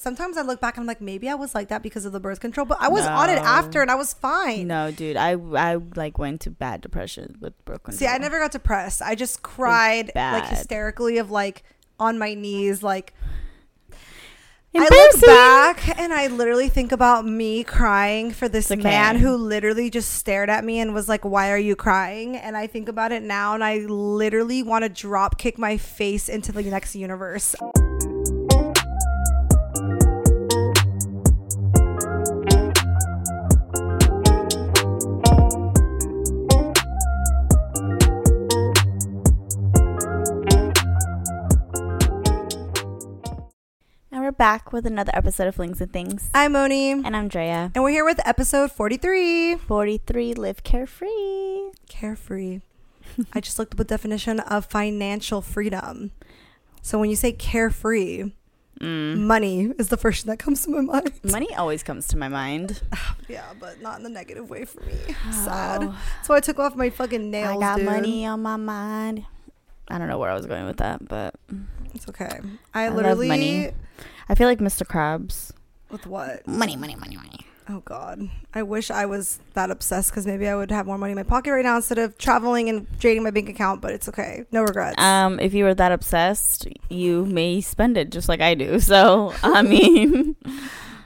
Sometimes I look back and I'm like, maybe I was like that because of the birth control, but I was on it after and I was fine. No, dude, I I like went to bad depression with broken. See, I never got depressed. I just cried like hysterically of like on my knees, like I look back and I literally think about me crying for this okay. man who literally just stared at me and was like, Why are you crying? And I think about it now and I literally want to drop kick my face into the next universe. We're back with another episode of Flings and Things. I'm Moni And I'm Drea. and we're here with episode 43 43 Live Carefree. Carefree. I just looked up the definition of financial freedom. So when you say carefree, Mm. money is the first thing that comes to my mind. Money always comes to my mind. Yeah, but not in the negative way for me. Sad. Oh, So I took off my fucking nails. I got dude. money on my mind. I don't know where I was going with that, but It's okay. I, I love literally money. I feel like Mr. Krabs. with what? Money, money, money, money. Oh God. I wish I was that obsessed because maybe I would have more money in my pocket right now instead of traveling and draining my bank account. But it's okay. No regrets. Um, if you were that obsessed, you may spend it just like I do. So, I mean,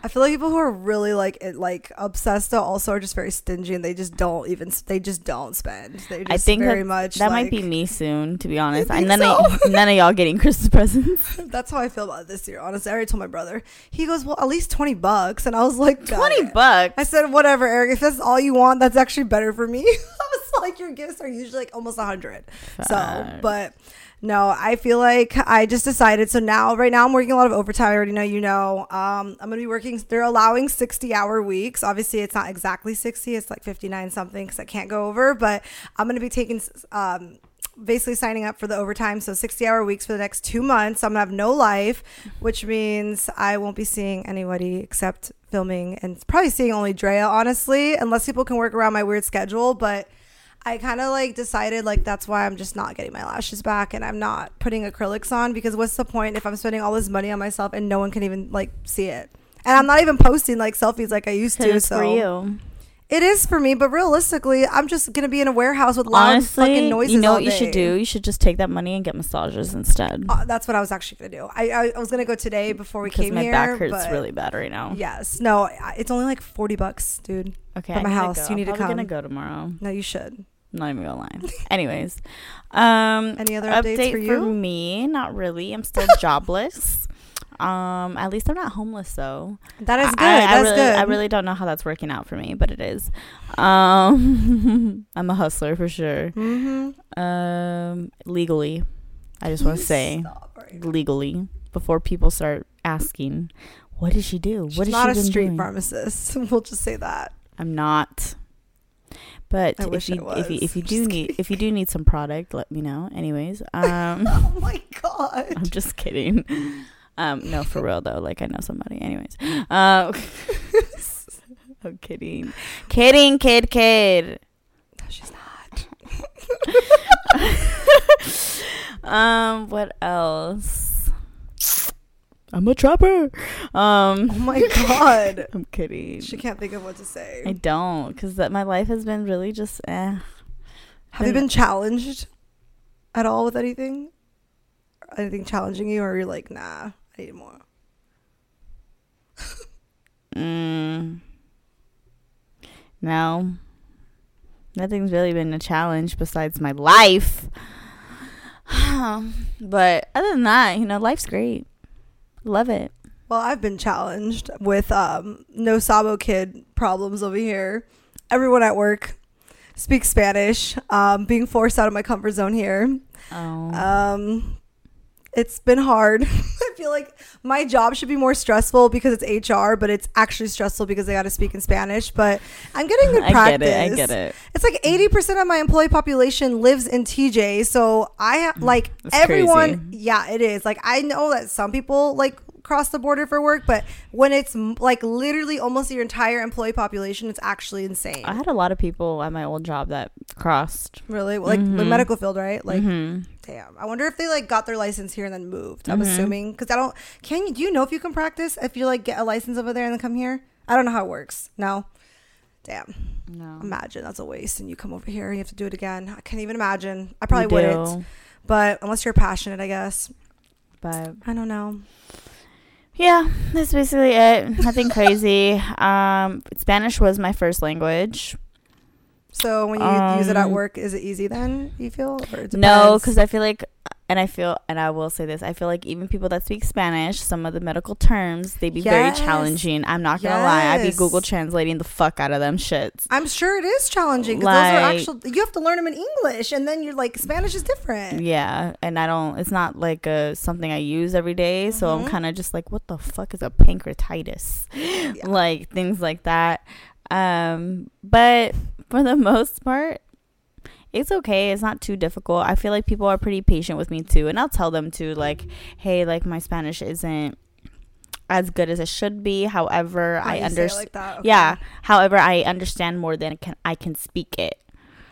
I feel like people who are really like it, like obsessed though also are just very stingy and they just don't even they just don't spend. They just I think very that, much that might be me soon, to be honest. And none, so? of, none of y'all getting Christmas presents. That's how I feel about it this year. Honestly, I already told my brother. He goes, "Well, at least twenty bucks," and I was like, "Got 20 it." bucks. I said, "Whatever, Eric. If that's all you want, that's actually better for me." Like, "Your gifts are usually like almost a hundred. So, but no, I feel like I just decided. So now, right now, I'm working a lot of overtime. I already know you know. Um, I'm gonna be working. They're allowing 60 hour weeks. Obviously, it's not exactly 60. It's like 59 something because I can't go over. But I'm gonna be taking. Um, basically signing up for the overtime so 60 hour weeks for the next two months i'm gonna have no life which means i won't be seeing anybody except filming and probably seeing only drea honestly unless people can work around my weird schedule but I kind of like decided like that's why I'm just not getting my lashes back and I'm not putting acrylics on because what's the point if I'm spending all this money on myself and no one can even like see it. And I'm not even posting like selfies like I used to. So for you. it is for me, but realistically, I'm just gonna be in a warehouse with loud Honestly, fucking noises. you know what you should do? You should just take that money and get massages instead. Uh, that's what I was actually gonna do. I, I I was gonna go today before we Because came my here. back hurts really bad right now. Yes, no, it's only like forty bucks, dude. Okay, I my house. go. You I'm need to probably gonna go tomorrow. No, you should. Not even gonna lie. Anyways, um, Any other updates update for you? me? Not really. I'm still jobless. Um, at least I'm not homeless though. That is good. I, I that's really, good. I really don't know how that's working out for me, but it is. Um, I'm a hustler for sure. Mm-hmm. Um, legally, I just want to say right now. legally before people start asking, "What did she do? She's what is not she a street doing?" pharmacist. We'll just say that. I'm not. But if you if you if you do need if you do need some product, let me know. Anyways, um, Oh my god. I'm just kidding. Um, no, for real though. Like I know somebody. Anyways, um, I'm kidding, kidding, kid, kid. No, she's not. Um, what else? I'm a trapper. Um, Oh my god. I'm kidding. She can't think of what to say. I don't, because that my life has been really just eh. Have you been challenged at all with anything? Anything challenging you, or you're like, nah, I need more. Mm, no, nothing's really been a challenge besides my life. but other than that, you know, life's great. Love it. Well, I've been challenged with um, no Sabo kid problems over here. Everyone at work speaks Spanish. Um, being forced out of my comfort zone here. Oh, Um, it's been hard. I feel like my job should be more stressful because it's HR, but it's actually stressful because I got to speak in Spanish. But I'm getting good practice. I get it. I get it. It's like 80% of my employee population lives in TJ. So I ha- mm, like That's everyone. crazy. Yeah, it is. Like I know that some people like cross the border for work, but when it's like literally almost your entire employee population, it's actually insane. I had a lot of people at my old job that crossed. really, like the Mhm. medical field, right? Like, Mhm. damn. I wonder if they like got their license here and then moved. I'm Mhm. assuming because I don't. Can you? Do you know if you can practice if you like get a license over there and then come here? I don't know how it works. No. Damn. No. Imagine that's a waste, and you come over here, and you have to do it again. I can't even imagine. I probably wouldn't, but unless you're passionate, I guess. But I don't know. Yeah, that's basically it. Nothing crazy. Um, Spanish was my first language. So when you use it at Um, work, is it easy then? You feel? Or No, because I feel like, and I feel, and I will say this: I feel like even people that speak Spanish, some of the medical terms, they be very challenging. I'm not gonna lie, I be Google translating the fuck out of them shits. I'm sure it is challenging because those are actual. You have to learn them in English, and then you're like Spanish is different. Yeah, and I don't. It's not like a something I use every day, so I'm Mhm. kind of just like, what the fuck is a pancreatitis? Like things like that. Um, but for the most part, it's okay. It's not too difficult. I feel like people are pretty patient with me too, and I'll tell them too, like, hey, like my Spanish isn't as good as it should be. However, How I you say it understand. like? Okay. Yeah. However, I understand more than can I can speak it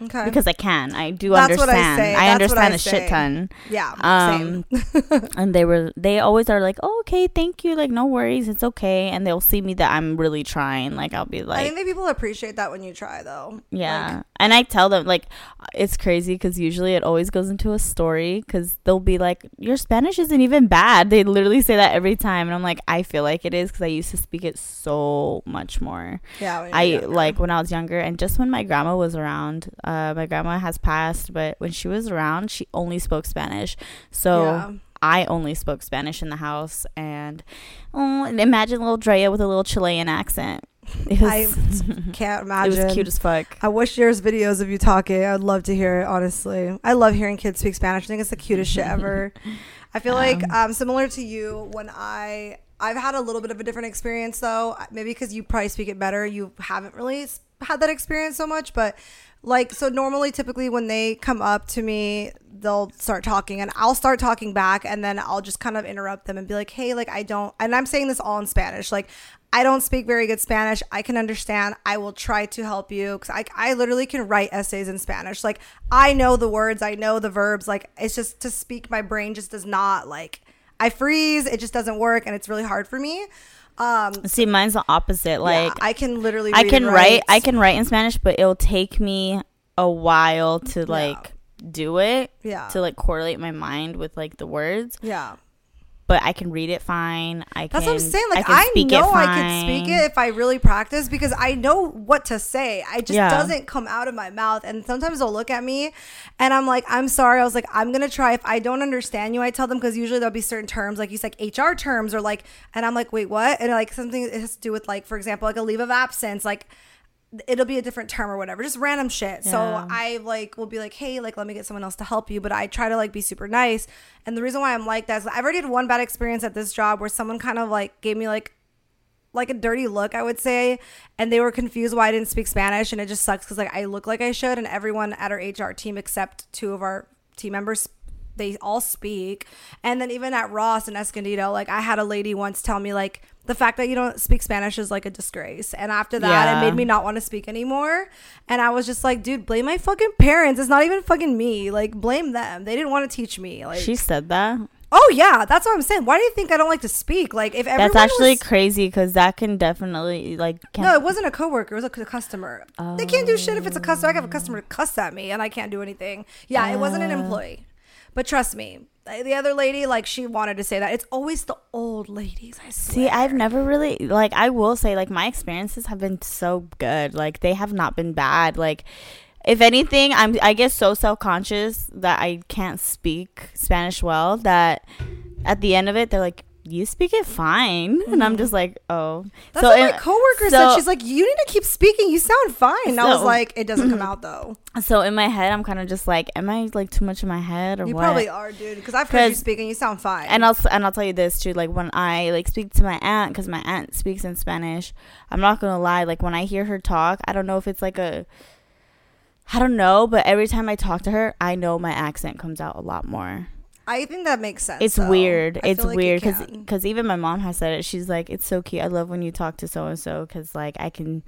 Okay. because I can. I do That's I understand. I, I understand a say. shit ton. yeah. Um, and they were they always are like, oh, okay, thank you. Like, no worries, it's okay. And they'll see me that I'm really trying. Like, I'll be like I think that people appreciate that when you try, though. yeah. and I tell them like, it's crazy because usually it always goes into a story because they'll be like, your Spanish isn't even bad. They literally say that every time, and I'm like, I feel like it is because I used to speak it so much more. Yeah. I younger. like when I was younger, and just when my grandma was around. Uh, my grandma has passed, but when she was around, she only spoke Spanish. So Yeah. I only spoke Spanish in the house, and oh, and imagine little Drea with a little Chilean accent. It was, I can't imagine. it was cute as fuck. I wish there was videos of you talking. I'd love to hear it, honestly. I love hearing kids speak Spanish. I think it's the cutest shit ever. I feel like Um, um, similar to you when I I've had a little bit of a different experience though. Maybe because you probably speak it better, you haven't really had that experience so much. But like, so normally, typically when they come up to me, they'll start talking, and I'll start talking back, and then I'll just kind of interrupt them and be like, "Hey, like I don't," and I'm saying this all in Spanish, like. I don't speak very good Spanish. I can understand. I will try to help you because I, I literally can write essays in Spanish. Like, I know the words, I know the verbs. Like, it's just to speak, my brain just does not like, I freeze. It just doesn't work and it's really hard for me. Um, See, mine's the opposite. Like yeah, I can literally, I can write, I can write in Spanish, but it'll take me a while to like do it yeah, to like correlate my mind with like the words. yeah. But I can read it fine. I That's can. what I'm saying. Like, I, speak know I can speak it if I really practice because I know what to say. I just Yeah. doesn't come out of my mouth. And sometimes they'll look at me and I'm like, I'm sorry. I was like, I'm going to try. If I don't understand you, I tell them because usually there'll be certain terms, like you said, like HR terms or like, and I'm like, wait, what? And like something it has to do with like, for example, like a leave of absence, like, it'll be a different term or whatever just random shit. So i like will be like hey like let me get someone else to help you but i try to like be super nice. And the reason why i'm like that is i've already had one bad experience at this job where someone kind of like gave me like like a dirty look i would say and they were confused why i didn't speak spanish and it just sucks because like i look like i should and everyone at our hr team except two of our team members they all speak. And then even at ross and escondido like i had a lady once tell me like the fact that you don't speak spanish is like a disgrace and after that Yeah. it made me not want to speak anymore and i was just like dude blame my fucking parents it's not even fucking me like blame them they didn't want to teach me like She said that. oh yeah that's what i'm saying why do you think i don't like to speak like if everyone That's actually was- crazy because that can definitely like. No, it wasn't a coworker. It was a, customer. They can't do shit if it's a customer. I have a customer to cuss at me and I can't do anything. Yeah, it wasn't an Uh. employee. But trust me, the other lady, like, she wanted to say that. It's always the old ladies. I swear. See, I've never really like. I will say, like, my experiences have been so good. Like, they have not been bad. Like, if anything, I'm I get so self conscious that I can't speak Spanish well that at the end of it, they're like, "You speak it fine," and I'm just like, "Oh." Mm-hmm. That's so what my coworker so- said. She's like, you need to keep speaking. You sound fine. And I was like, it doesn't come out though. So in my head, I'm kind of just like, "Am I like too much in my head or You what?" probably are, dude. Because I've heard you speak and you sound fine. and I'll and I'll tell you this too. Like when I like speak to my aunt, because my aunt speaks in Spanish. I'm not gonna lie. Like when I hear her talk, I don't know if it's like a, I don't know, but every time I talk to her, I know my accent comes out a lot more. I think that makes sense. it's though. weird. I It's like weird because because even my mom has said it. She's like, it's so cute. I love when you talk to so and so because like I can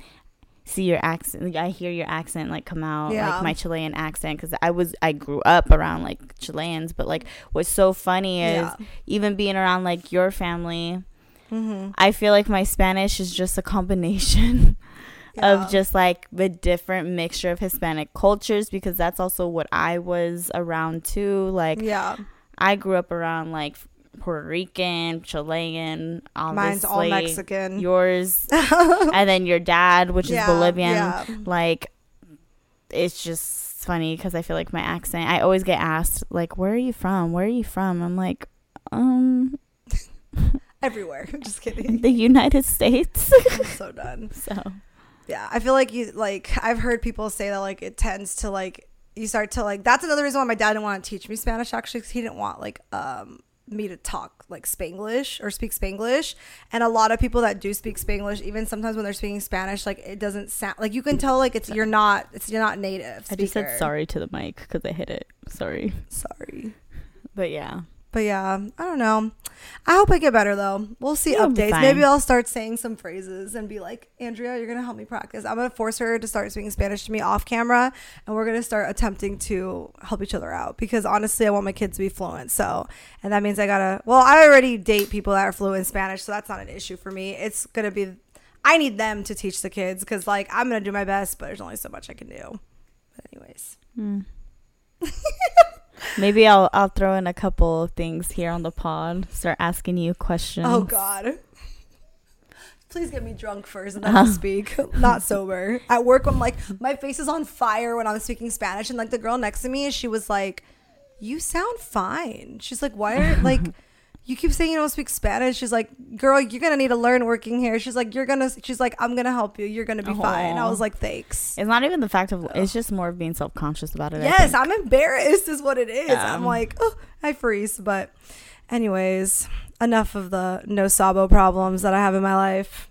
see your accent. Like, I hear your accent like come out Yeah. like my Chilean accent because I was I grew up around like Chileans. But like what's so funny is yeah. even being around like your family. Mm-hmm. I feel like my Spanish is just a combination Yeah. of just like the different mixture of Hispanic cultures because that's also what I was around too. Like yeah. I grew up around like Puerto Rican, Chilean, obviously. Mine's all Mexican. Yours, and then your dad, which is Bolivian. yeah. Like, it's just funny because I feel like my accent. I always get asked like, "Where are you from? Where are you from?" I'm like, um, Everywhere. Just kidding. the United States. I'm so done. so Yeah, I feel like you like I've heard people say that like it tends to like you start to like that's another reason why my dad didn't want to teach me Spanish actually because he didn't want like um me to talk like Spanglish or speak Spanglish and a lot of people that do speak Spanglish even sometimes when they're speaking Spanish like it doesn't sound like you can tell like it's you're not it's you're not native I just said sorry to the mic because I hit it. Sorry, sorry but yeah. But yeah I don't know. I hope I get better though. We'll see You'll updates. maybe I'll start saying some phrases and be like Andrea you're gonna help me practice. I'm gonna force her to start speaking Spanish to me off camera and we're gonna start attempting to help each other out because honestly I want my kids to be fluent. So and that means I gotta well I already date people that are fluent in Spanish so that's not an issue for me. It's gonna be I need them to teach the kids because like I'm gonna do my best but there's only so much I can do. But anyways. Hmm. Maybe I'll I'll throw in a couple of things here on the pod. Start asking you questions. Oh God. Please get me drunk first and then uh-huh. I'll speak. Not sober. At work, I'm like, my face is on fire when I'm speaking Spanish, and like the girl next to me, she was like, "You sound fine." She's like, "Why are like?" You keep saying you don't speak Spanish. She's like, girl, you're gonna need to learn working here. She's like, you're gonna. She's like, I'm gonna help you. You're gonna be fine. I was like, thanks. It's not even the fact of it's just more of being self conscious about it. Yes. I'm embarrassed, is what it is. Yeah. I'm like, oh, I freeze. But, anyways, enough of the no sabo problems that I have in my life.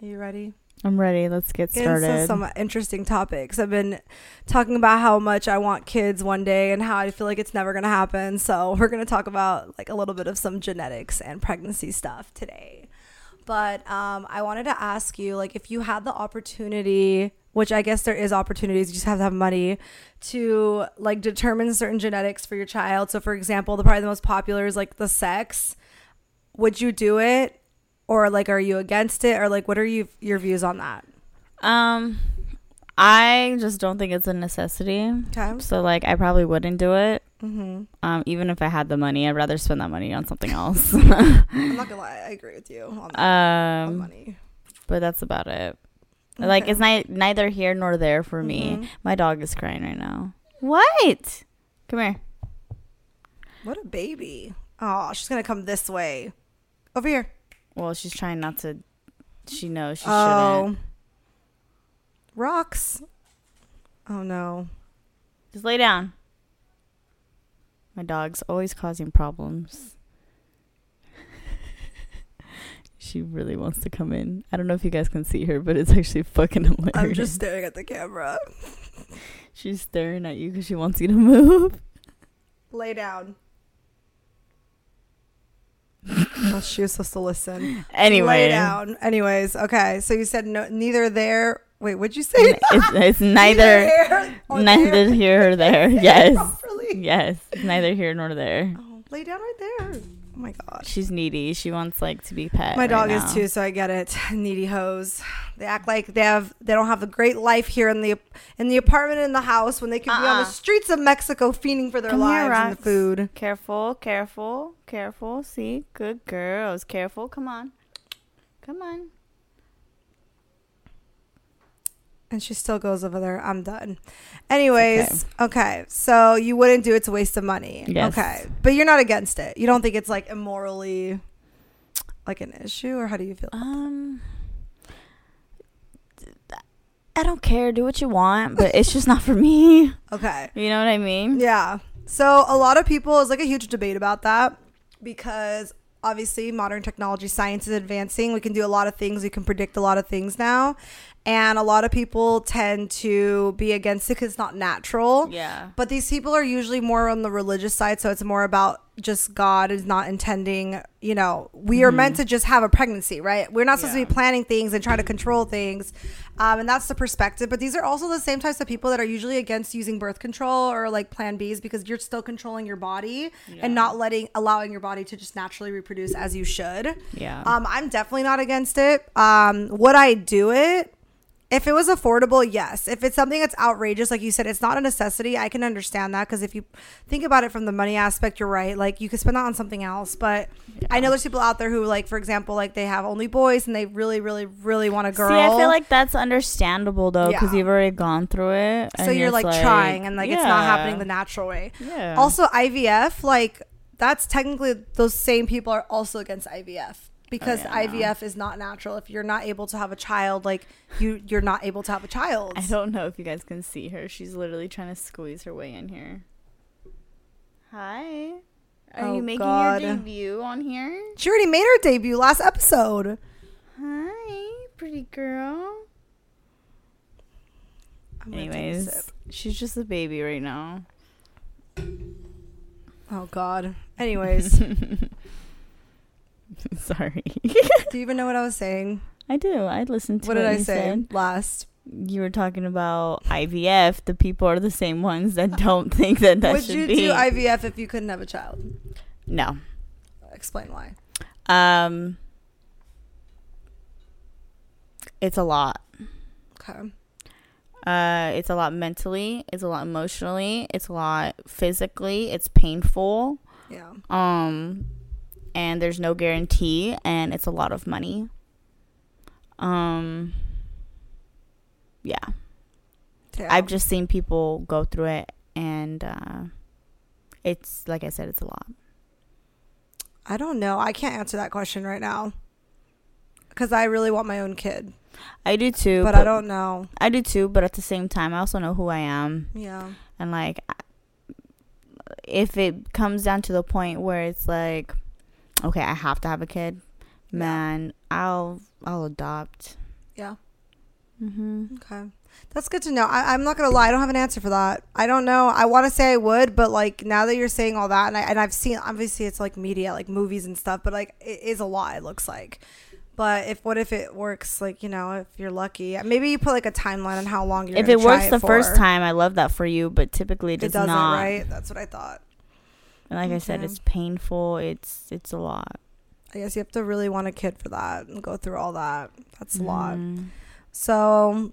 Are you ready? I'm ready. Let's get Get into started. some interesting topics. I've been talking about how much I want kids one day and how I feel like it's never going to happen. So, we're going to talk about like a little bit of some genetics and pregnancy stuff today. But um, I wanted to ask you, like, if you had the opportunity, which I guess there is opportunities, you just have to have money to like determine certain genetics for your child. So, for example, the probably the most popular is like the sex. Would you do it, or like, are you against it, or like, what are you your views on that? um, I just don't think it's a necessity. Okay. So like, I probably wouldn't do it. Mm-hmm. Um, even if I had the money, I'd rather spend that money on something else. I'm not gonna lie, I agree with you on, that, on um, money. but that's about it. Like, it's ni- neither here nor there for me. Mhm. My dog is crying right now. What? Come here. What a baby! Oh, she's gonna come this way, over here. Well, she's trying not to. She knows she oh, shouldn't. rocks. Oh no. Just lay down. My dog's always causing problems. she really wants to come in. I don't know if you guys can see her, but it's actually fucking hilarious. I'm just staring at the camera. She's staring at you because she wants you to move. Lay down. Oh, she was supposed to listen. Anyway, Lay down. Anyways, okay. So you said no, neither there. Wait, what'd you say? it's, it's neither neither there. here or there. Yes, yes, neither here nor there. Oh, lay down right there. Oh my gosh. She's needy. She wants like to be pet. My right dog now. is too, so I get it. Needy hoes. They act like they have they don't have a great life here in the in the apartment in the house when they could be on the Uh-uh. streets of Mexico fiending for their Come here, lives and the food. Careful, careful, careful. See, good girls. Careful. Come on, come on. And she still goes over there. I'm done. Anyways, okay. So you wouldn't do it's a waste of money. Yes. Okay. But you're not against it. You don't think it's like immorally like an issue or how do you feel? Um, I don't care. Do what you want, but it's just not for me. Okay. You know what I mean? Yeah. So a lot of people is like a huge debate about that because obviously modern technology, science is advancing. We can do a lot of things. We can predict a lot of things now. And a lot of people tend to be against it because it's not natural. Yeah. But these people are usually more on the religious side, so it's more about just God is not intending, you know, we are meant to just have a pregnancy, right? We're not supposed Yeah. to be planning things and trying to control things. Um, and that's the perspective. But these are also the same types of people that are usually against using birth control or like plan Bs because you're still controlling your body Yeah. and not letting, allowing your body to just naturally reproduce as you should. Yeah. Um, I'm definitely not against it. Um, would I do it? If it was affordable, yes. If it's something that's outrageous, like you said, it's not a necessity. I can understand that because if you think about it from the money aspect, you're right. Like you could spend that on something else. But I know there's people out there who, like, for example, like they have only boys and they really, really, really want a girl. See, I feel like that's understandable though, because Yeah. you've already gone through it. so you're it's like, trying and like it's not happening the natural way. Yeah. Also, IVF, like that's technically those same people are also against IVF because Oh, yeah, no. IVF is not natural. If you're not able to have a child, like you, you're not able to have a child. I don't know if you guys can see her. She's literally trying to squeeze her way in here. Hi. Are Oh, you making God. your debut on here? She already made her debut last episode. Hi, pretty girl. I'm gonna take a Anyways, she's just a baby right now. Oh God. Anyways, do you even know what I was saying? I do. I listened to What what, did I say said. last? You were talking about IVF. The people are the same ones that don't think that that Would should you do IVF if you couldn't have a child? no. Explain why. Um. It's a lot. Okay. Uh, it's a lot mentally. It's a lot emotionally. It's a lot physically. It's painful. Yeah. Um, and there's no guarantee, and it's a lot of money. Um. Yeah, Yeah. I've just seen people go through it, and uh, it's like I said, it's a lot. I don't know. I can't answer that question right now. Because I really want my own kid. I do too, But, I don't know. I do too, but at the same time, I also know who I am. Yeah. and like if it comes down to the point where it's like okay i have to have a kid Yeah. man i'll i'll adopt Yeah. mm-hmm. Okay. That's good to know. I, I'm not gonna lie, I don't have an answer for that. I don't know. I want to say I would, but like now that you're saying all that, and I and I've seen obviously it's like media, like movies and stuff, but like it is a lot. It looks like. But if what if it works? Like you know, if you're lucky, maybe you put like a timeline on how long you're. if it works the for. first time i love that for you but typically it it does doesn't, not right? That's what I thought. And like i said it's painful it's it's a lot I guess you have to really want a kid for that and go through all that. That's a lot. Mhm. So,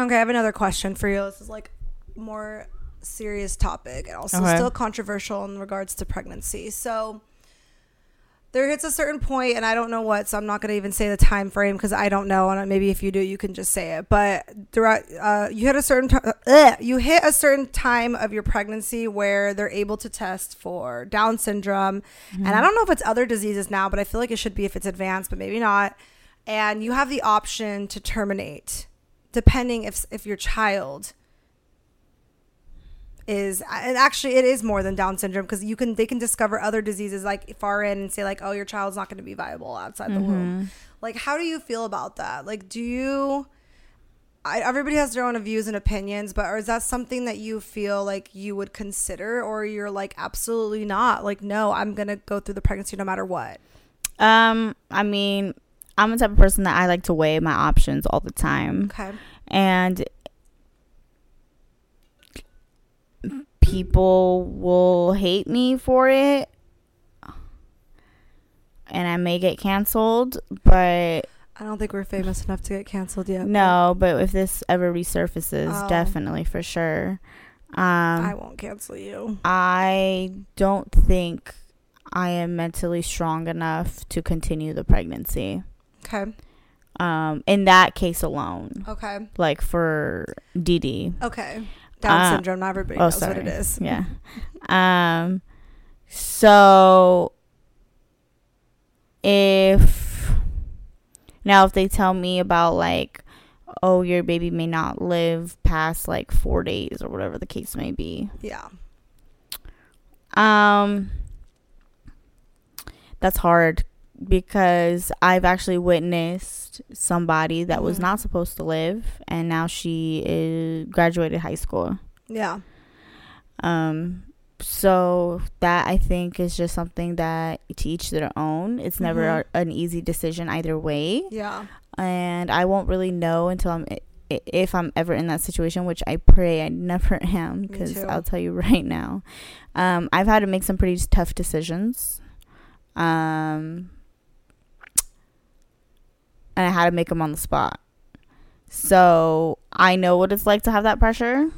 okay, I have another question for you. This is like more serious topic and also Okay. still controversial in regards to pregnancy. So, there hits a certain point, and I don't know what, so I'm not going to even say the time frame because I don't know. And maybe if you do, you can just say it. But throughout, uh, you hit a certain t- uh, you hit a certain time of your pregnancy where they're able to test for Down syndrome, and I don't know if it's other diseases now, but I feel like it should be if it's advanced, but maybe not. And you have the option to terminate, depending if if your child is and actually it is more than down syndrome because you can they can discover other diseases like far in and say like oh your child's not going to be viable outside the womb. Like how do you feel about that? Like do you I, everybody has their own views and opinions but or is that something that you feel like you would consider or you're like absolutely not. Like no i'm going to go through the pregnancy no matter what um i mean i'm the type of person that i like to weigh my options all the time. Okay. And people will hate me for it and I may get canceled, but i don't think we're famous enough to get canceled yet no, but if this ever resurfaces, Oh. definitely for sure. but i Um won't cancel you I don't think I am mentally strong enough to continue the pregnancy. okay Um in that case alone, okay like for DD. okay down Uh, syndrome not everybody oh, knows what it is. Yeah. um so if now if they tell me about like oh your baby may not live past like 4 days or whatever the case may be. yeah Um that's hard because I've actually witnessed somebody that was Mhm. not supposed to live and now she is graduated high school. Yeah. Um so that I think is just something that to each their own. It's never Mhm. a, an easy decision either way. Yeah. and I won't really know until I'm if I'm ever in that situation, which I pray I never am, because. I'll tell you right now, um, I've had to make some pretty tough decisions, um, and I had to make them on the spot. So I know what it's like to have that pressure.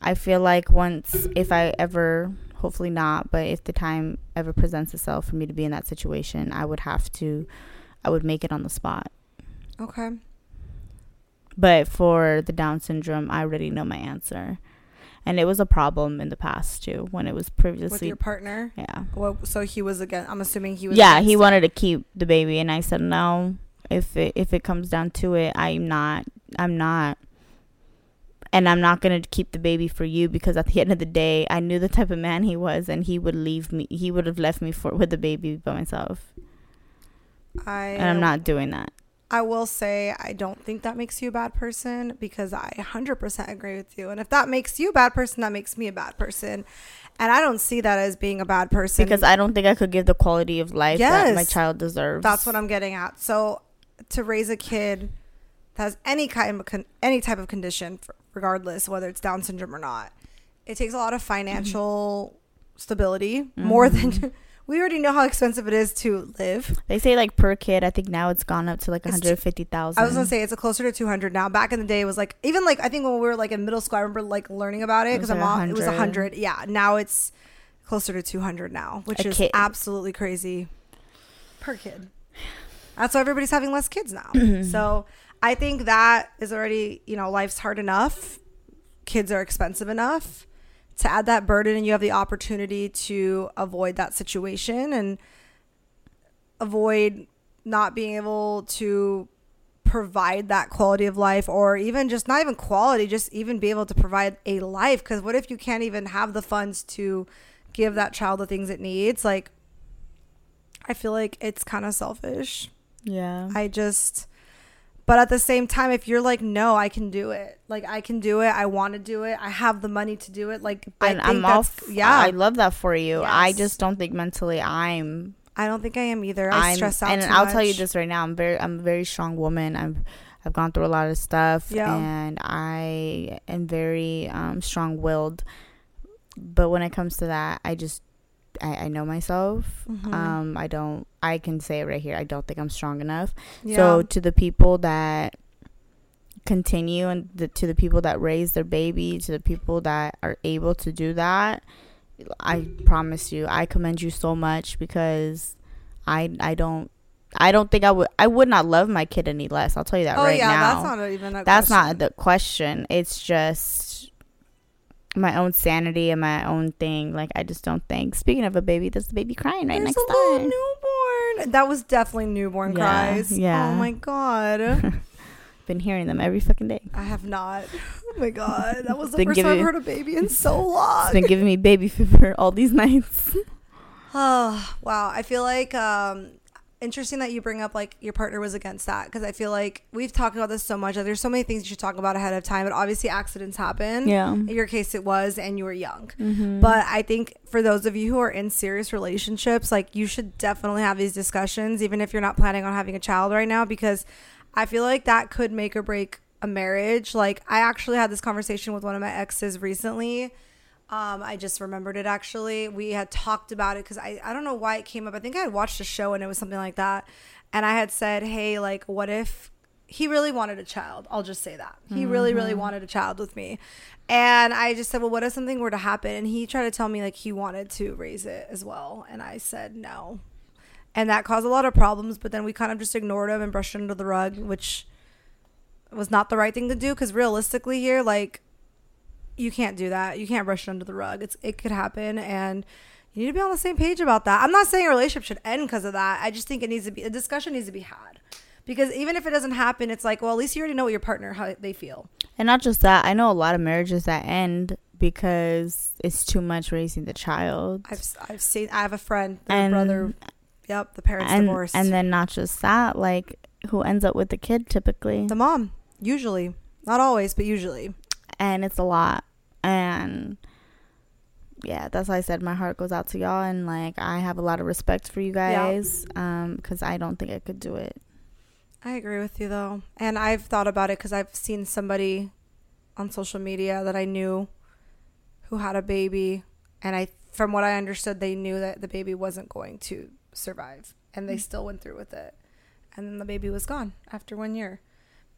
I feel like once, if I ever, hopefully not, but if the time ever presents itself for me to be in that situation, I would have to, I would make it on the spot. Okay. But for the Down syndrome, I already know my answer. And it was a problem in the past too, when it was previously With your partner. yeah. Well, so he was again. I'm assuming he was. Yeah, he it. wanted to keep the baby, and I said no. If it if it comes down to it, I'm not. I'm not. And I'm not gonna keep the baby for you because at the end of the day, I knew the type of man he was, and he would leave me. He would have left me for with the baby by myself, I. and I'm not doing that. I will say I don't think that makes you a bad person because I 100% agree with you. And if that makes you a bad person, that makes me a bad person. And I don't see that as being a bad person Because I don't think I could give the quality of life that my child deserves. that's what I'm getting at. So to raise a kid that has any kind of con- any type of condition, regardless whether it's Down syndrome or not, it takes a lot of financial mm-hmm. stability mm-hmm. more than we already know how expensive it is to live. They say like per kid. I think now it's gone up to like one hundred fifty thousand. I was gonna say it's a closer to 200 now. Back in the day, it was like even like I think when we were like in middle school, I remember like learning about it because was I'm like. It was 100. 100. Yeah, now it's closer to 200 now, which A is kid. absolutely crazy per kid. That's why everybody's having less kids now. so I think that is already you know life's hard enough. Kids are expensive enough. To add that burden, and you have the opportunity to avoid that situation and avoid not being able to provide that quality of life or even just not even quality just even be able to provide a life because what if you can't even have the funds to give that child the things it needs like i feel like it's kind of selfish yeah. i just but at the same time if you're like no i can do it like i can do it i want to do it i have the money to do it like i and I'm off. yeah I love that for you. I just don't think mentally I'm. i don't think i am either i I'm stress out and I'll tell you this right now. I'm very. I'm a very strong woman. I'm. I've gone through a lot of stuff, Yeah. and I am very um, strong-willed. But when it comes to that, I just. I, I know myself. Mhm. Um, I don't. I can say it right here. I don't think I'm strong enough. yeah. So to the people that continue and the, to the people that raise their baby, to the people that are able to do that, I promise you, I commend you so much because I I don't I don't think I would I would not love my kid any less. I'll tell you that oh right yeah now. that's not even a That's question. not the question. It's just my own sanity and my own thing. Like I just don't think. Speaking of a baby, there's the baby crying right There's next a little newborn. That was definitely newborn Yeah, cries. yeah. Oh my god. Been hearing them every fucking day. I have not. Oh my god. That was the first time I've heard a baby in so long. It's been giving me baby fever all these nights. Oh wow. I feel like um interesting that you bring up like your partner was against that because I feel like we've talked about this so much. Like, there's so many things you should talk about ahead of time, but obviously accidents happen. Yeah. In your case, it was, and you were young. Mm-hmm. But I think for those of you who are in serious relationships, like you should definitely have these discussions, even if you're not planning on having a child right now, because I feel like that could make or break a marriage. Like I actually had this conversation with one of my exes recently. Um, I just remembered it actually. We had talked about it because I, I don't know why it came up. I think I had watched a show and it was something like that. And I had said, hey, like, what if he really wanted a child? I'll just say that. He really, really wanted a child with me. And I just said, well, what if something were to happen? And he tried to tell me like he wanted to raise it as well. And I said, no. And that caused a lot of problems. But then we kind of just ignored him and brushed it under the rug, which was not the right thing to do. Because realistically, here, like, you can't do that. You can't brush it under the rug. It's it could happen, and you need to be on the same page about that. I'm not saying a relationship should end because of that. I just think it needs to be a discussion needs to be had. Because even if it doesn't happen, it's like, well, at least you already know what your partner how they feel. And not just that, I know a lot of marriages that end because it's too much raising the child. I've I've seen I have a friend, and brother Yep, the parents and divorced. and then not just that, like who ends up with the kid typically, the mom, usually. Not always, but usually. and it's a lot. And yeah, that's why I said my heart goes out to y'all, and like I have a lot of respect for you Yeah. guys, um, because I don't think I could do it. I agree with you though. And I've thought about it because I've seen somebody on social media that I knew who had a baby. And I, from what I understood, they knew that the baby wasn't going to survive. And they still went through with it. And then the baby was gone after one year.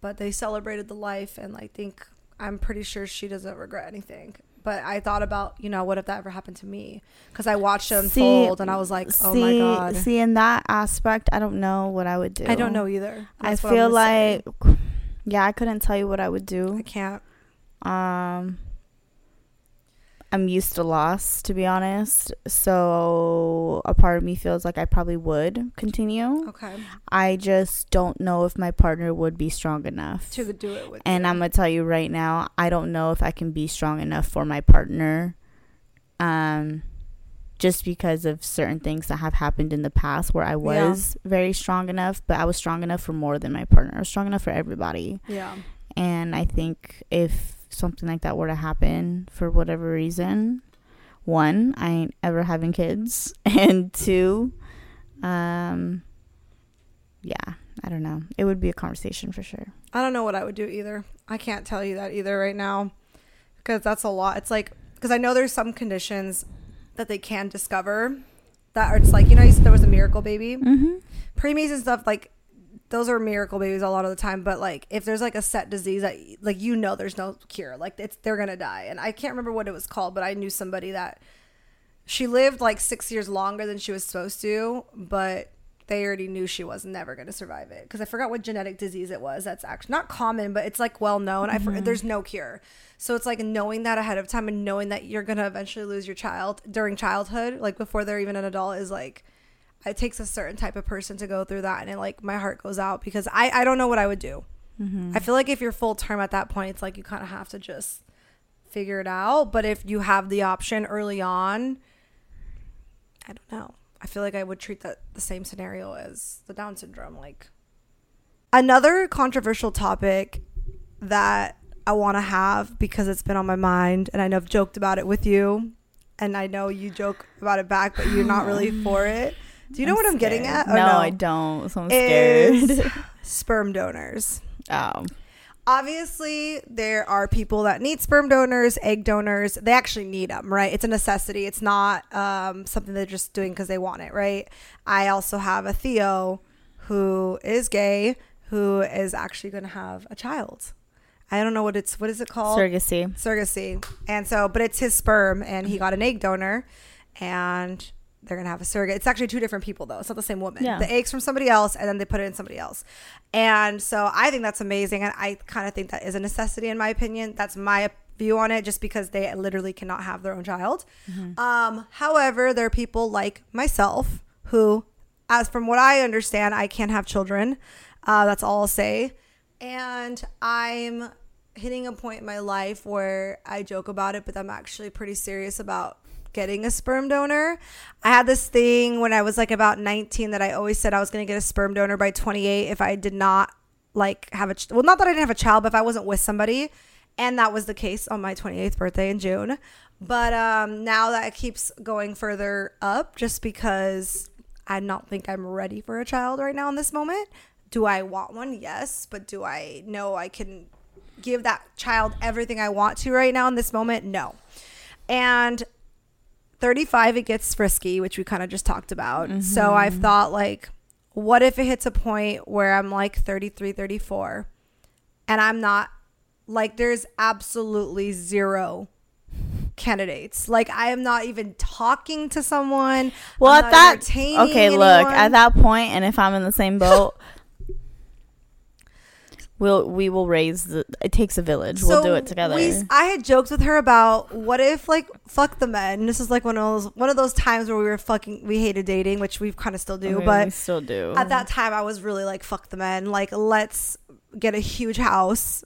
But they celebrated the life. And I think, I'm pretty sure she doesn't regret anything. But I thought about, you know, what if that ever happened to me? Because I watched it See- unfold and I was like, oh my God. see, in that aspect, I don't know what I would do. I don't know either. I That's I'm feel gonna say. like, yeah, I couldn't tell you what I would do. I can't. Um, I'm used to loss, to be honest. So a part of me feels like I probably would continue. Okay. I just don't know if my partner would be strong enough. To do it with And you. I'm gonna tell you right now, I don't know if I can be strong enough for my partner. Um, just because of certain things that have happened in the past where I was very strong enough, but I was strong enough for more than my partner. I was strong enough for everybody. Yeah. And I think if something like that were to happen for whatever reason, one, I ain't ever having kids, and two, um, yeah, I don't know. It would be a conversation for sure. I don't know what I would do either. I can't tell you that either right now because that's a lot. It's like because I know there's some conditions that they can discover that are just like you know you said there was a miracle baby Mm-hmm. preemies and stuff like those are miracle babies a lot of the time but like if there's like a set disease that like you know there's no cure like it's they're gonna die. And i can't remember what it was called but i knew somebody that she lived like six years longer than she was supposed to but they already knew she was never going to survive it. Because i forgot what genetic disease it was that's actually not common but it's like well known. I for, mm-hmm. there's no cure. So it's like knowing that ahead of time and knowing that you're going to eventually lose your child during childhood like before they're even an adult is like it takes a certain type of person to go through that and it like my heart goes out because i i don't know what i would do Mm-hmm. i feel like if you're full term at that point it's like you kind of have to just figure it out but if you have the option early on i don't know i feel like i would treat that the same scenario as the down syndrome like another controversial topic that i want to have because it's been on my mind and i know i've joked about it with you and i know you joke about it back but you're not really for it do you know what i'm getting scared. at No, or I don't. So I'm Is- scared. sperm donors oh. obviously there are people that need sperm donors egg donors they actually need them right it's a necessity it's not um, something they're just doing because they want it right i also have a theo who is gay who is actually going to have a child i don't know what it's what is it called Surrogacy. surrogacy and so but it's his sperm and he got an egg donor and they're gonna have a surrogate. It's actually two different people though. It's not the same woman. Yeah. the eggs from somebody else and then they put it in somebody else. And so i think that's amazing and i kind of think that is a necessity in my opinion. That's my view on it just because they literally cannot have their own child. Um however there are people like myself who as from what i understand i can't have children. Uh, that's all i'll say. And i'm hitting a point in my life where I joke about it, but I'm actually pretty serious about getting a sperm donor. I had this thing when I was like about 19 that I always said I was going to get a sperm donor by 28 if I did not like have a ch- well not that I didn't have a child, but if I wasn't with somebody. And that was the case on my 28th birthday in June. But um now that it keeps going further up just because I don't think I'm ready for a child right now in this moment. Do I want one? Yes, but do I know I can give that child everything I want to right now in this moment? No. And 35 it gets frisky, which we kind of just talked about. So mm-hmm. I've thought like what if it hits a point where I'm like 33, 34 and I'm not like there's absolutely zero candidates. Like I am not even talking to someone. Well, I'm at that okay, look anyone. at that point, and if I'm in the same boat, we'll we will raise the. It takes a village. we'll do it together. We, I had jokes with her about what if like fuck the men. This is like one of those one of those times where we were fucking we hated dating, which we kind of still I do. mean, we but still do. at that time, I was really like fuck the men. Like let's get a huge house,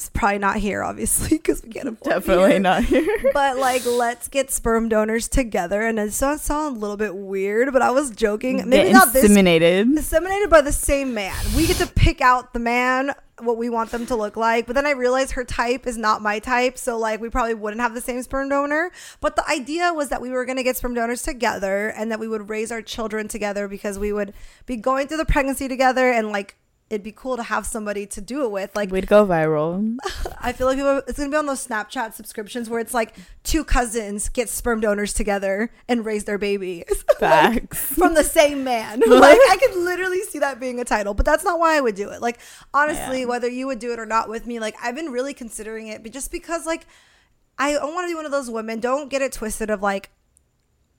It's probably not here, obviously, because we can't Definitely here. not here. But like, let's get sperm donors together, and it sounds sound a little bit weird, but I was joking. Maybe Get not this inseminated. inseminated by the same man. We get to pick out the man what we want them to look like. But then I realized her type is not my type, so like we probably wouldn't have the same sperm donor. But the idea was that we were going to get sperm donors together and that we would raise our children together because we would be going through the pregnancy together and like it'd be cool to have somebody to do it with. Like We'd go viral. I feel like people, it's gonna be on those Snapchat subscriptions where it's like two cousins get sperm donors together and raise their baby Facts. from the same man. like I could literally see that being a title, but that's not why I would do it. Like honestly, Yeah. whether you would do it or not with me, like I've been really considering it, but just because like I don't want to be one of those women. Don't get it twisted of like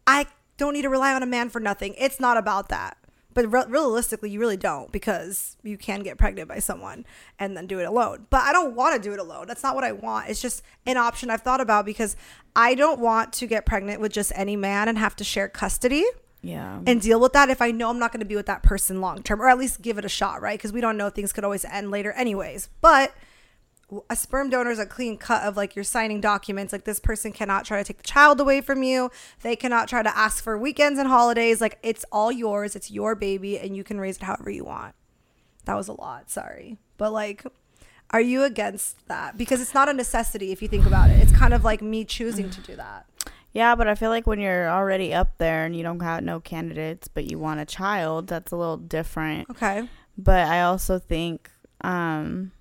I don't need to rely on a man for nothing. It's not about that. But re- realistically, you really don't because you can get pregnant by someone and then do it alone. But I don't want to do it alone. That's not what I want. It's just an option I've thought about because I don't want to get pregnant with just any man and have to share custody Yeah. and deal with that if I know I'm not going to be with that person long term, or at least give it a shot, right? Because we don't know things could always end later, anyways. But a sperm donor is a clean cut of like you're signing documents. Like this person cannot try to take the child away from you. They cannot try to ask for weekends and holidays. Like it's all yours. It's your baby, and you can raise it however you want. That was a lot. Sorry, but like. Are you against that? Because it's not a necessity if you think about it. It's kind of like me choosing to do that. Yeah, but I feel like when you're already up there and you don't have no candidates, but you want a child, that's a little different. Okay. But I also think um,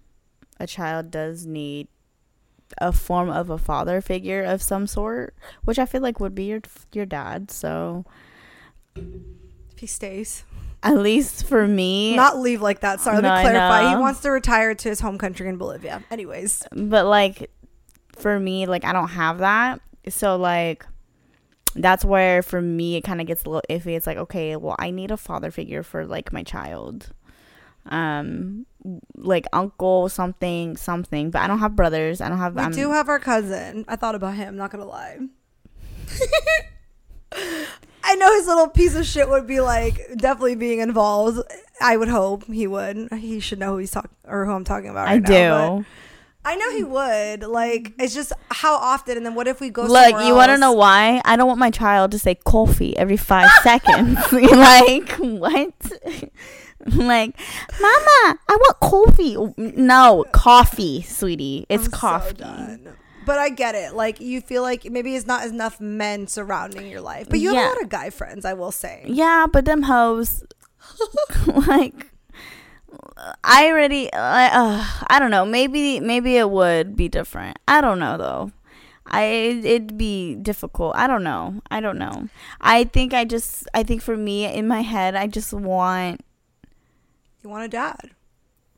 a child does need a form of a father figure of some sort, which I feel like would be your your dad. So If he stays. at least for me, not leave like that. Sorry, No, let me clarify. He wants to retire to his home country in Bolivia. Anyways, but like for me, like I don't have that. So like that's where for me it kind of gets a little iffy. It's like okay, well I need a father figure for like my child. Um like uncle something something, but I don't have brothers. I don't have we I'm- do have our cousin. I thought about him. Not gonna lie. I know his little piece of shit would be like definitely being involved. I would hope he would. He should know who he's talking or who I'm talking about. I now, do. I know he would. Like it's just how often, and then what if we go? Look, you want to know why? I don't want my child to say coffee every five seconds. like, what? like, Mama, I want coffee. No, coffee, sweetie. It's I'm so coffee. done. But I get it. Like you feel like maybe it's not enough men surrounding your life, but you have a lot of guy friends. I will say. yeah, but them hoes, like, I already, I, uh, I don't know. Maybe, maybe it would be different. I don't know though. I it'd be difficult. I don't know. I don't know. I think I just I think for me in my head I just want You want a dad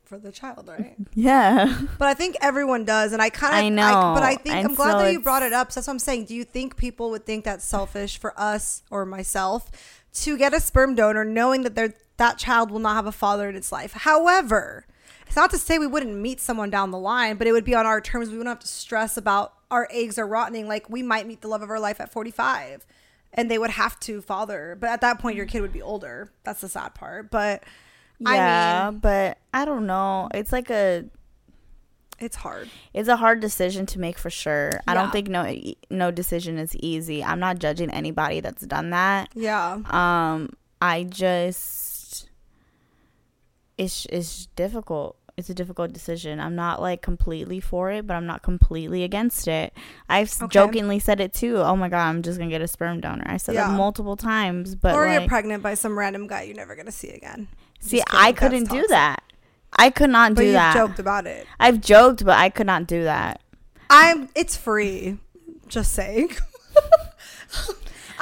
for the child, right? yeah. but I think everyone does, and I kind of I know, but I think and I'm glad so that you brought it up. So that's what I'm saying. Do you think people would think that's selfish for us or myself to get a sperm donor, knowing that that child will not have a father in its life? However, it's not to say we wouldn't meet someone down the line, but it would be on our terms. We wouldn't have to stress about our eggs are rotting. Like we might meet the love of our life at 45, and they would have to father. But at that point, your kid would be older. That's the sad part. But Yeah, I mean, but I don't know. It's like a it's hard. it's a hard decision to make for sure. I don't think no no decision is easy. I'm not judging anybody that's done that. Yeah. Um I just it's it's difficult. It's a difficult decision. I'm not like completely for it, but I'm not completely against it. I've Okay. jokingly said it too. Oh my god, I'm just gonna get a sperm donor. I said Yeah. that multiple times, but or like, you're pregnant by some random guy you're never gonna see again. See, I couldn't do that. I could not But do that. joked about it. I've joked, but I could not do that. I'm. It's free. Just saying.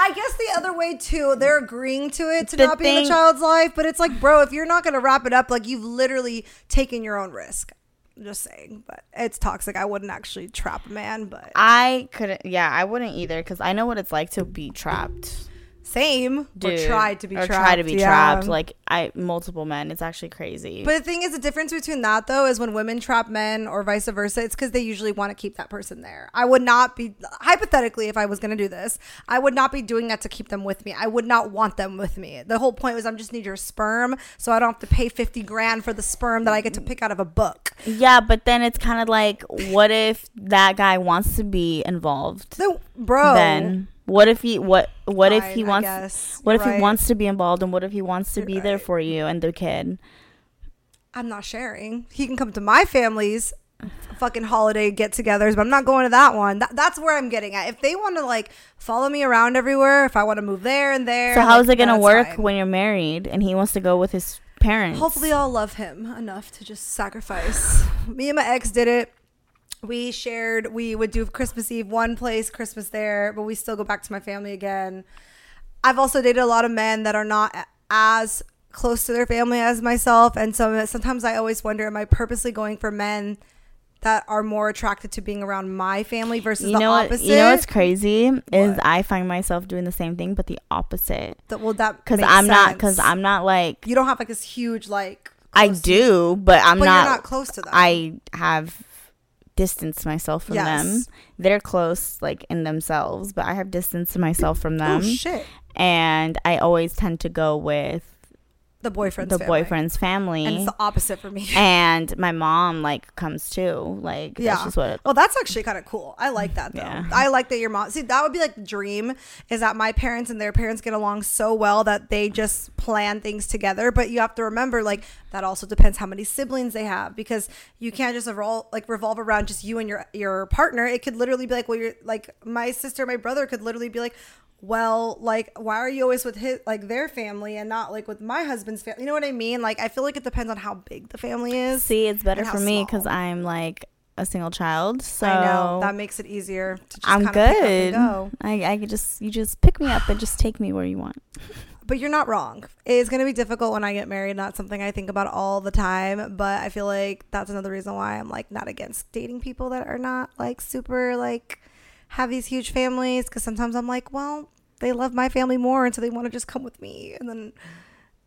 I guess the other way too, they're agreeing to it to The not be in thing- the child's life, but it's like, bro, if you're not gonna wrap it up, like you've literally taken your own risk. I'm just saying, but it's toxic. I wouldn't actually trap a man, but I couldn't. Yeah, I wouldn't either because I know what it's like to be trapped. Same, Dude, or tried to be or trapped. try to be yeah. trapped. Like I multiple men. It's actually crazy. But the thing is, the difference between that though is when women trap men or vice versa, it's because they usually want to keep that person there. I would not be, hypothetically, if I was going to do this, I would not be doing that to keep them with me. I would not want them with me. The whole point was I'm just need your sperm so I don't have to pay 50 grand for the sperm that I get to pick out of a book. yeah, but then it's kind of like, what if that guy wants to be involved? So, bro. Then what if he what what if he wants what if he wants to be involved and what if he wants to You're be there for you and the kid? I'm not sharing. He can come to my family's fucking holiday get-togethers, but I'm not going to that one. That, that's where I'm getting at. If they want to like follow me around everywhere, if I want to move there and there, So how's like, it gonna work fine. when you're married and he wants to go with his parents? Hopefully, I'll love him enough to just sacrifice. me and my ex did it. We shared. We would do Christmas Eve one place, Christmas there, but we still go back to my family again. I've also dated a lot of men that are not as close to their family as myself, and so sometimes I always wonder: Am I purposely going for men that are more attracted to being around my family versus you the know what? opposite? You know what's crazy is What? I find myself doing the same thing, but the opposite. Well, that Because I'm not. Because. I'm not like You don't have like this huge like. I do, but I'm but not. you're not close to them. I have distanced myself from them. They're close, like in themselves, but I have distanced myself from oh, them, oh shit! and I always tend to go with The boyfriend's the family. boyfriend's family. and it's the opposite for me. and my mom like comes too. Like Yeah. that's just what. Oh, that's actually kind of cool. I like that though. Yeah. I like that your mom. See, that would be like the dream is that my parents and their parents get along so well that they just plan things together. But you have to remember, like that also depends how many siblings they have because you can't just revolve like revolve around just you and your your partner. It could literally be like, well, you're like my sister, my brother could literally be like. Well, like, why are you always with his like their family and not like with my husband's family? You know what I mean? Like, I feel like it depends on how big the family is. See, it's better for me because. I'm like a single child, so I know that makes it easier to just I'm kind pick up good. and go. I I could just you just pick me up and just take me where you want. But you're not wrong. It's going to be difficult when I get married. Not something I think about all the time. But I feel like that's another reason why I'm like not against dating people that are not like super like have these huge families. Because sometimes I'm like, well, they love my family more, and so they want to just come with me, and then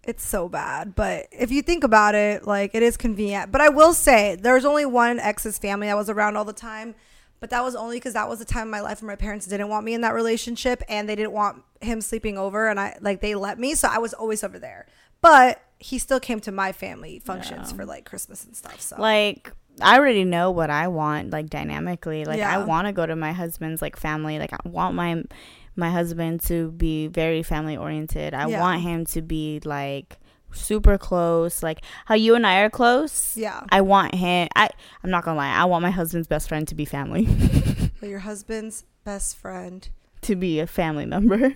it's so bad. But if you think about it, like it is convenient. But I will say there's only one ex's family that was around all the time. But that was only because that was the time in my life where my parents didn't want me in that relationship and they didn't want him sleeping over and I like they let me. So I was always over there. But he still came to my family functions Yeah. for like Christmas and stuff. So Like I already know what I want, like dynamically. Like I want to go to my husband's like family. Like I want my my husband to be very family oriented. I Yeah. want him to be like super close. Like how you and I are close. yeah. I want him. I I'm not gonna lie. I want my husband's best friend to be family, But your husband's best friend. to be a family member.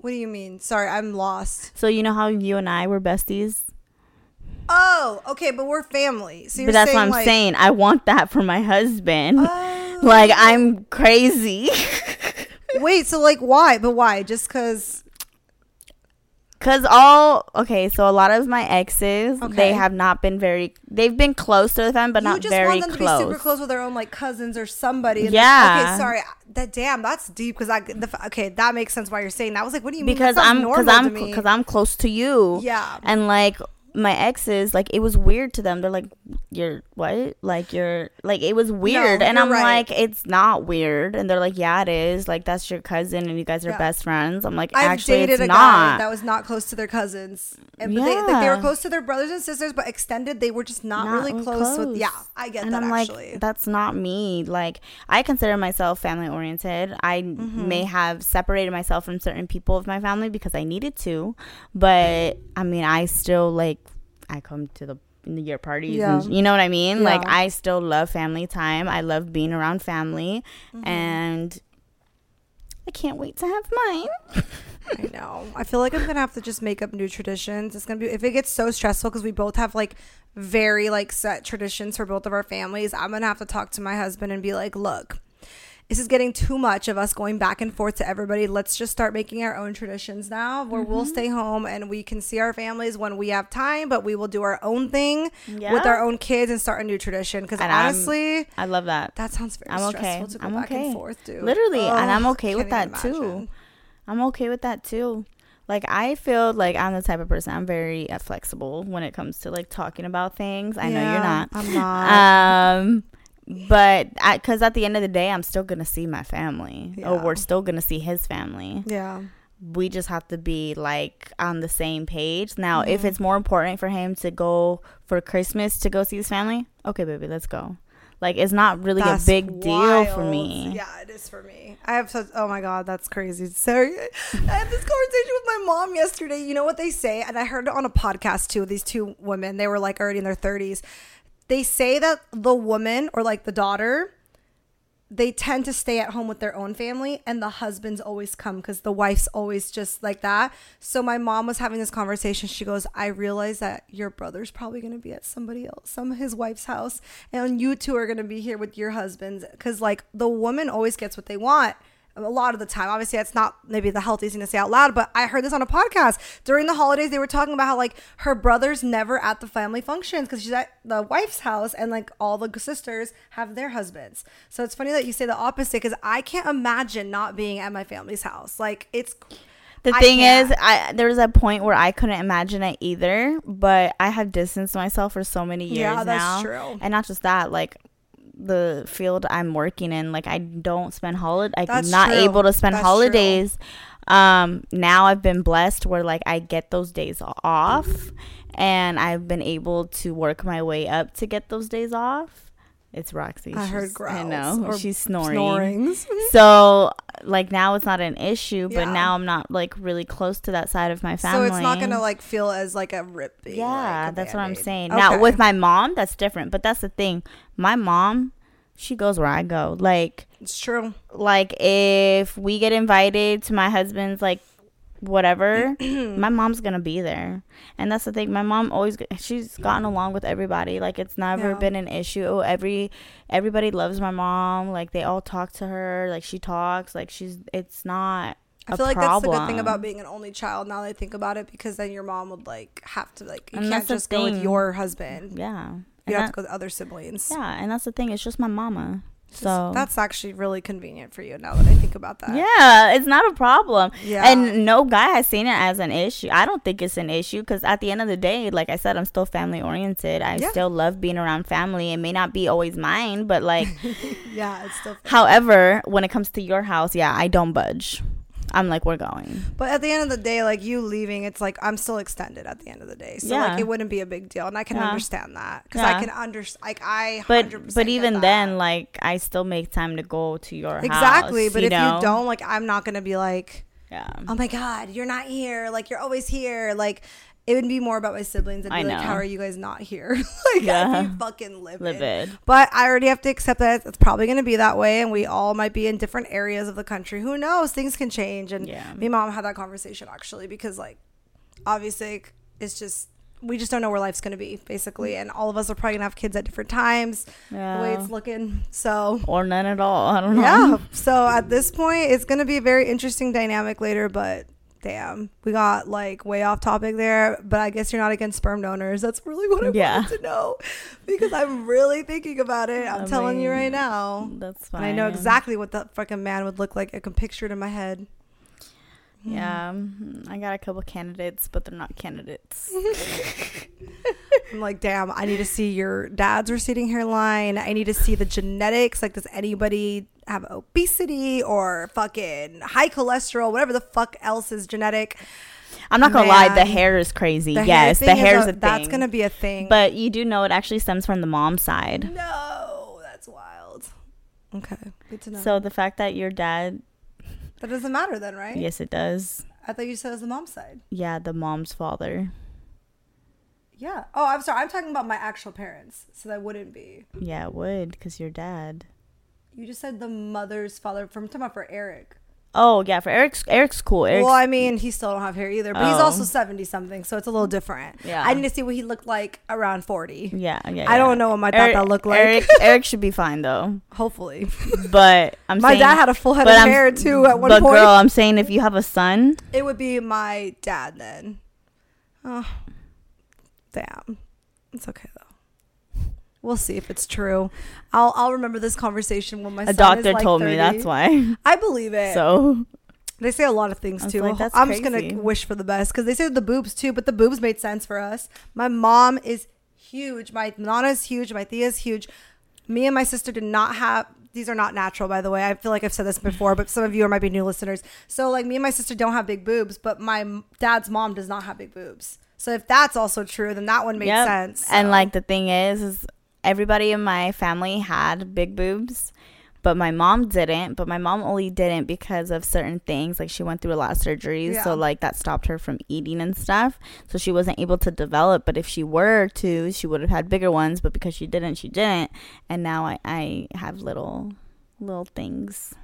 What do you mean? Sorry, I'm lost. So you know how you and I were besties. Oh, okay, but we're family. So you're but that's what I'm like, saying. I want that for my husband. Oh. like I'm crazy. Wait, so like why? But why? Just because Cause all okay, so a lot of my exes, Okay. they have not been very. They've been close to them, but you not just very want them to be super close with their own like cousins or somebody. Yeah. Okay, sorry. That damn, that's deep. Because I the, f- okay, that makes sense why you're saying that. I was like, what do you mean? because I'm because I'm because I'm close to you. Yeah. and like my exes, like it was weird to them. They're like, "You're what? Like you're like it was weird," and I'm right. like, "It's not weird," and they're like, "Yeah, it is. Like that's your cousin, and you guys are Yeah. best friends." I'm like, I've "Actually, dated it's a guy not." that was not close to their cousins, and but they like they were close to their brothers and sisters, but extended they were just not, Not really really close, with. Yeah, I get and that I'm actually. like, that's not me. Like, I consider myself family oriented. I Mm-hmm. may have separated myself from certain people of my family because I needed to, but I mean, I still like, I come to the your parties, Yeah. and, you know what I mean? Like, I still love family time. I love being around family, Mm-hmm. and I can't wait to have mine. I know. I feel like I'm gonna have to just make up new traditions. It's gonna be if it gets so stressful because we both have like very like set traditions for both of our families. I'm gonna have to talk to my husband and be like, look. This is getting too much of us going back and forth to everybody. Let's just start making our own traditions now where we'll Mm-hmm. stay home and we can see our families when we have time, but we will do our own thing Yeah. with our own kids and start a new tradition. Because And I'm- honestly, I love that. that sounds very I'm okay. stressful to go I'm back okay. and forth, dude. Literally, and I'm okay with that, too. I'm okay with that too. Like I feel like I'm the type of person I'm very uh, flexible when it comes to like talking about things. I know you're not. I'm not. Um, but because at the end of the day, I'm still gonna see my family, or Yeah. we're still gonna see his family. yeah. We just have to be like on the same page. Now, if Mhm. it's more important for him to go for Christmas to go see his family, okay, baby, let's go. Like it's not really That's a big deal for me. Yeah, it is for me. I have such. Oh my god, that's crazy. Sorry, I had this conversation with my mom yesterday. You know what they say, and I heard it on a podcast too. These two women, they were like already in their thirties. They say that the woman or like the daughter, they tend to stay at home with their own family, and the husbands always come because the wife's always just like that. So my mom was having this conversation. She goes, "I realize that your brother's probably going to be at somebody else, some his wife's house, and you two are going to be here with your husbands because like the woman always gets what they want." A lot of the time, obviously, that's not maybe the healthiest thing to say out loud, but I heard this on a podcast during the holidays. They were talking about how like her brother's never at the family functions because she's at the wife's house, and like all the sisters have their husbands. So it's funny that you say the opposite because I can't imagine not being at my family's house. Like it's The I thing is. I there was a point where I couldn't imagine it either, but I have distanced myself for so many years Yeah, that's now. true. And not just that, like the field I'm working in, like I don't spend holiday. I'm That's not true. able to spend That's holidays. Um, now I've been blessed where like I get those days off, and I've been able to work my way up to get those days off. It's Roxy. I heard She's- growls I know or she's snoring. snorings. So like now it's not an issue, but Yeah. now I'm not like really close to that side of my family. so it's not gonna like feel as like a rip. Yeah, like, a that's what I'm saying. Okay. Now with my mom, that's different. But that's the thing. My mom, she goes where I go. Like it's true. like if we get invited to my husband's like whatever my mom's gonna be there. And that's the thing my mom always she's gotten along with everybody. Like it's never Yeah. been an issue. Oh, every everybody loves my mom. Like they all talk to her. Like she talks. Like she's it's not I feel like that's the good thing about being an only child. Now that I think about it, because then your mom would like have to like you And can't just go with your husband. yeah. You have to go with other siblings. yeah and that's the thing it's just my mama so that's actually really convenient for you. Now that I think about that. yeah it's not a problem Yeah. And no guy has seen it as an issue. I don't think it's an issue because at the end of the day, like I said, I'm still family oriented. I Yeah. still love being around family. It may not be always mine, but like, yeah, it's still. however, when it comes to your house, yeah, I don't budge. I'm like, we're going. But at the end of the day, like you leaving, it's like I'm still extended at the end of the day. So Yeah. like it wouldn't be a big deal, and I can Yeah. understand that because I can understand. Like I, But 100% but even then, like, I still make time to go to your house. exactly. But if know? you don't, like, I'm not gonna be like, yeah, oh my god, you're not here. Like you're always here. Like it would be more about my siblings and be I like, know. how are you guys not here? like Yeah. I'd be fucking livid. livid. But I already have to accept that it's probably going to be that way, and we all might be in different areas of the country. Who knows? Things can change. And Yeah. me and mom had that conversation actually because, like, obviously, it's just we just don't know where life's going to be, basically. And all of us are probably going to have kids at different times, the way Yeah, it's looking. So. or none at all. I don't know. Yeah. So at this point, it's going to be a very interesting dynamic later, but damn, we got like way off topic there. But I guess you're not against sperm donors. That's really what I Yeah. wanted to know because I'm really thinking about it. I'm I telling you right now. That's fine. And I know exactly what that fucking man would look like. I can picture it in my head. Yeah, mm, I got a couple candidates, but they're not candidates. I'm like, damn, I need to see your dad's receding hairline. I need to see the genetics. Like, does anybody have obesity or fucking high cholesterol, whatever the fuck else is genetic? I'm not gonna lie, the hair is crazy. Yes, the hair yes, thing the is hair's a- a, thing. That's gonna be a thing. But you do know it actually stems from the mom side. no, that's wild. Okay, good to know. So the fact that your dad, that doesn't matter then, right? yes, it does. I thought you said it was the mom's side. Yeah, the mom's father. Yeah. Oh, I'm sorry. I'm talking about my actual parents, so that wouldn't be. Yeah, it would, cause your dad. You just said the mother's father. From talking about for Eric. Oh yeah, for Eric's Eric's cool. Eric's, well, I mean, he still don't have hair either, but he's Oh. also seventy something, so it's a little different. Yeah. I need to see what he looked like around forty. yeah, yeah. I don't know what my Eric, that looked like. Eric, Eric should be fine though. Hopefully, But I'm my saying, dad had a full head of I'm- hair too at one but point. girl, I'm saying if you have a son, It would be my dad then. Oh, damn. It's okay though. We'll see if it's true. I'll I'll remember this conversation when my a son doctor is like told me that's why. I believe it. So They say a lot of things too. like, I'm just gonna wish for the best because they say the boobs too, but the boobs made sense for us. My mom is huge. My nana's huge. My tia's huge. Me and my sister did not have. These are not natural, by the way. I feel like I've said this before, but some of you are might be new listeners. So, like, me and my sister don't have big boobs, but my dad's mom does not have big boobs. So, if that's also true, then that one makes Yep. sense. And like the thing is, is everybody in my family had big boobs, but my mom didn't. But my mom only didn't because of certain things. Like she went through a lot of surgeries, Yeah. so like that stopped her from eating and stuff. So she wasn't able to develop. But if she were to, she would have had bigger ones. But because she didn't, she didn't. And now I, I have little little things.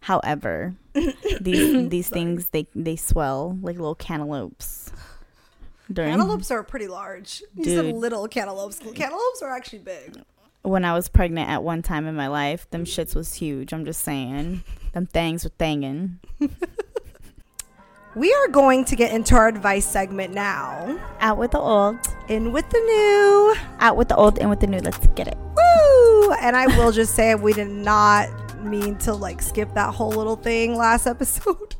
However, these these things they they swell like little cantaloupes. During cantaloupes are pretty large. You said Dude. little cantaloupes. Cantaloupes are actually big. when I was pregnant at one time in my life, them shits was huge. I'm just saying, them things were thangin'. We are going to get into our advice segment now. Out with the old, In with the new. out with the old, in with the new. Let's get it. Woo! And I will just say we did not mean to like skip that whole little thing last episode.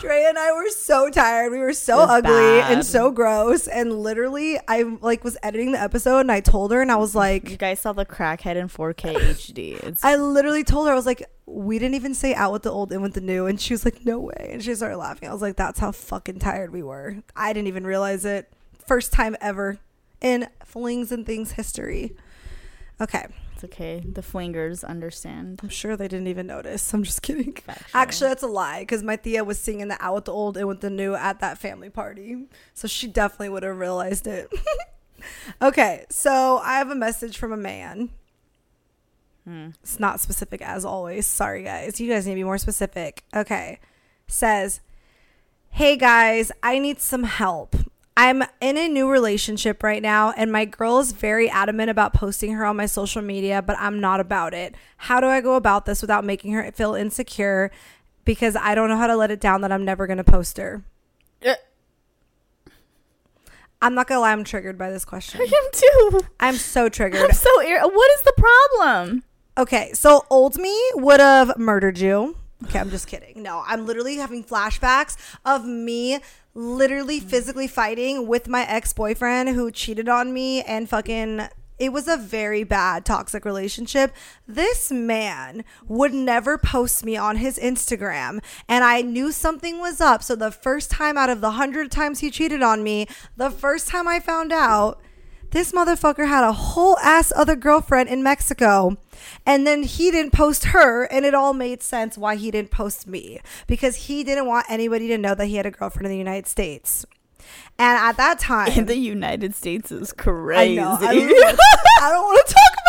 Dre and I were so tired. We were so ugly bad. and so gross. And literally, I like was editing the episode and I told her and I was like, You guys saw the crackhead in 4K HD. It's I literally told her I was like, we didn't even say out with the old, in with the new. And she was like, no way. And she started laughing. I was like, that's how fucking tired we were. I didn't even realize it. First time ever in flings and things history. Okay. It's okay. The flingers understand. I'm sure they didn't even notice. I'm just kidding. Factual. Actually, that's a lie because my tia was singing the out with the old and with the new at that family party. So she definitely would have realized it. okay, so I have a message from a man. Hmm. It's not specific as always. Sorry, guys. You guys need to be more specific. Okay. Says, Hey guys, I need some help. I'm in a new relationship right now, and my girl is very adamant about posting her on my social media, but I'm not about it. How do I go about this without making her feel insecure? Because I don't know how to let it down that I'm never going to post her. Uh. I'm not going to lie, I'm triggered by this question. I am too. I'm so triggered. I'm so ir- What is the problem? Okay, so old me would have murdered you. Okay, I'm just kidding. No, I'm literally having flashbacks of me literally physically fighting with my ex boyfriend who cheated on me and fucking. It was a very bad toxic relationship. This man would never post me on his Instagram, and I knew something was up. So, the first time out of the hundred times he cheated on me, the first time I found out, this motherfucker had a whole ass other girlfriend in Mexico. And then he didn't post her, and it all made sense why he didn't post me because he didn't want anybody to know that he had a girlfriend in the United States. And at that time, In the United States is I crazy. know. I don't, I don't want to talk about it.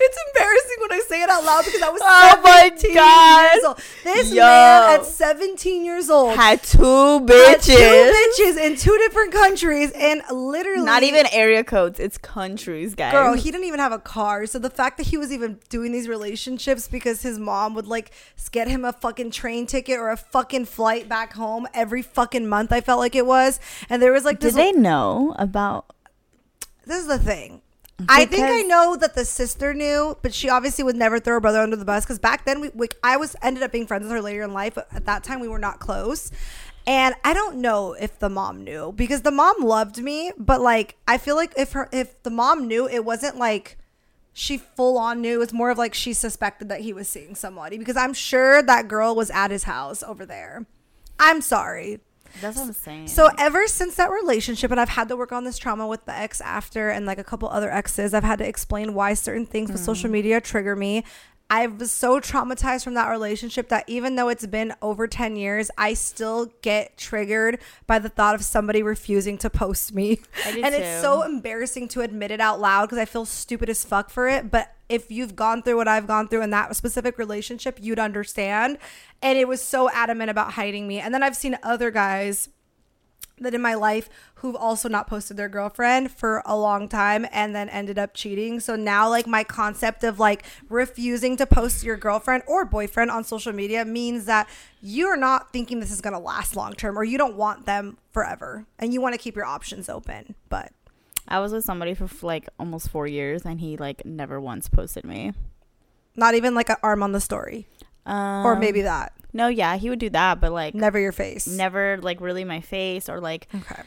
It's embarrassing when I say it out loud because I was Oh my 17 God. years old. This Yo. man at 17 years old Had two had bitches. two bitches in two different countries and literally Not even area codes. It's countries, guys. Girl, he didn't even have a car. So the fact that he was even doing these relationships because his mom would like get him a fucking train ticket or a fucking flight back home every fucking month, I felt like it was. And there was like. Did they know about? this is the thing. I think I know that the sister knew, but she obviously would never throw her brother under the bus because back then we, we I was ended up being friends with her later in life, but at that time we were not close. And I don't know if the mom knew because the mom loved me, but like I feel like if her if the mom knew, it wasn't like she full on knew. It's more of like she suspected that he was seeing somebody because I'm sure that girl was at his house over there. I'm sorry. That's what I'm saying. So ever since that relationship, and I've had to work on this trauma with the ex after, and like a couple other exes, I've had to explain why certain things with social mm. media trigger me. I was so traumatized from that relationship that even though it's been over 10 years, I still get triggered by the thought of somebody refusing to post me. And it's so embarrassing to admit it out loud because I feel stupid as fuck for it. But if you've gone through what I've gone through in that specific relationship, you'd understand. And it was so adamant about hiding me. And then I've seen other guys that in my life who've also not posted their girlfriend for a long time and then ended up cheating. So now like my concept of like refusing to post your girlfriend or boyfriend on social media means that you're not thinking this is going to last long term or you don't want them forever and you want to keep your options open. But I was with somebody for like almost four years, and he like never once posted me. not even like an arm on the story Um, or maybe that. No, yeah, he would do that, but like Never your face. never like really my face or like Okay.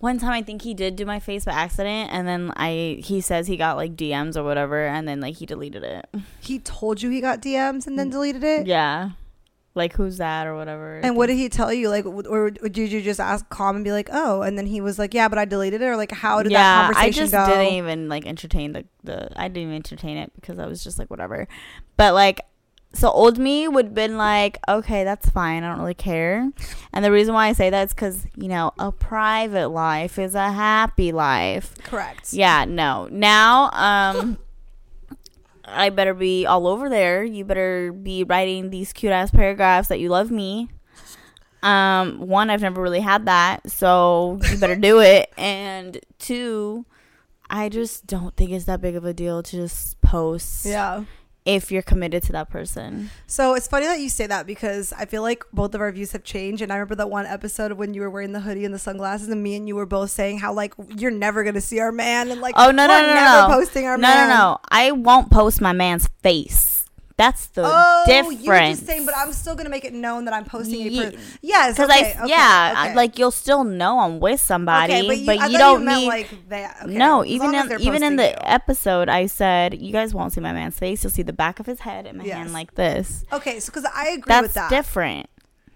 one time I think he did do my face by accident and then I he says he got like DMs or whatever and then like he deleted it. He told you he got DMs and then mm. deleted it. Yeah. Like who's that or whatever. And what did he tell you? Like, or did you just ask calm and be like, "Oh," and then he was like, "Yeah, but I deleted it," or like, how did that conversation go? I just go? didn't even like entertain the the I didn't even entertain it because I was just like whatever. But like so old me would been like, okay, that's fine. I don't really care. And the reason why I say that is because you know a private life is a happy life. Correct. Yeah, no. Now, um, I better be all over there. You better be writing these cute ass paragraphs that you love me. Um, one, I've never really had that, so you better do it. And two, I just don't think it's that big of a deal to just post Yeah. If you're committed to that person. So it's funny that you say that because I feel like both of our views have changed. And I remember that one episode when you were wearing the hoodie and the sunglasses, and me and you were both saying how like you're never gonna see our man, and like Oh no no no never no posting our no man. no no! I won't post my man's face. That's the Oh, difference. you were just saying, but I'm still gonna make it known that I'm posting a Ye- person. Yes, Because okay, I, okay, yeah, I- like you'll still know I'm with somebody, Okay, but you, I thought don't meant need. like that. Okay, no, even in even in the you. episode, I said you guys won't see my man's face. You'll see the back of his head and my Yes. hand like this. Okay, so because I agree That's with that. different.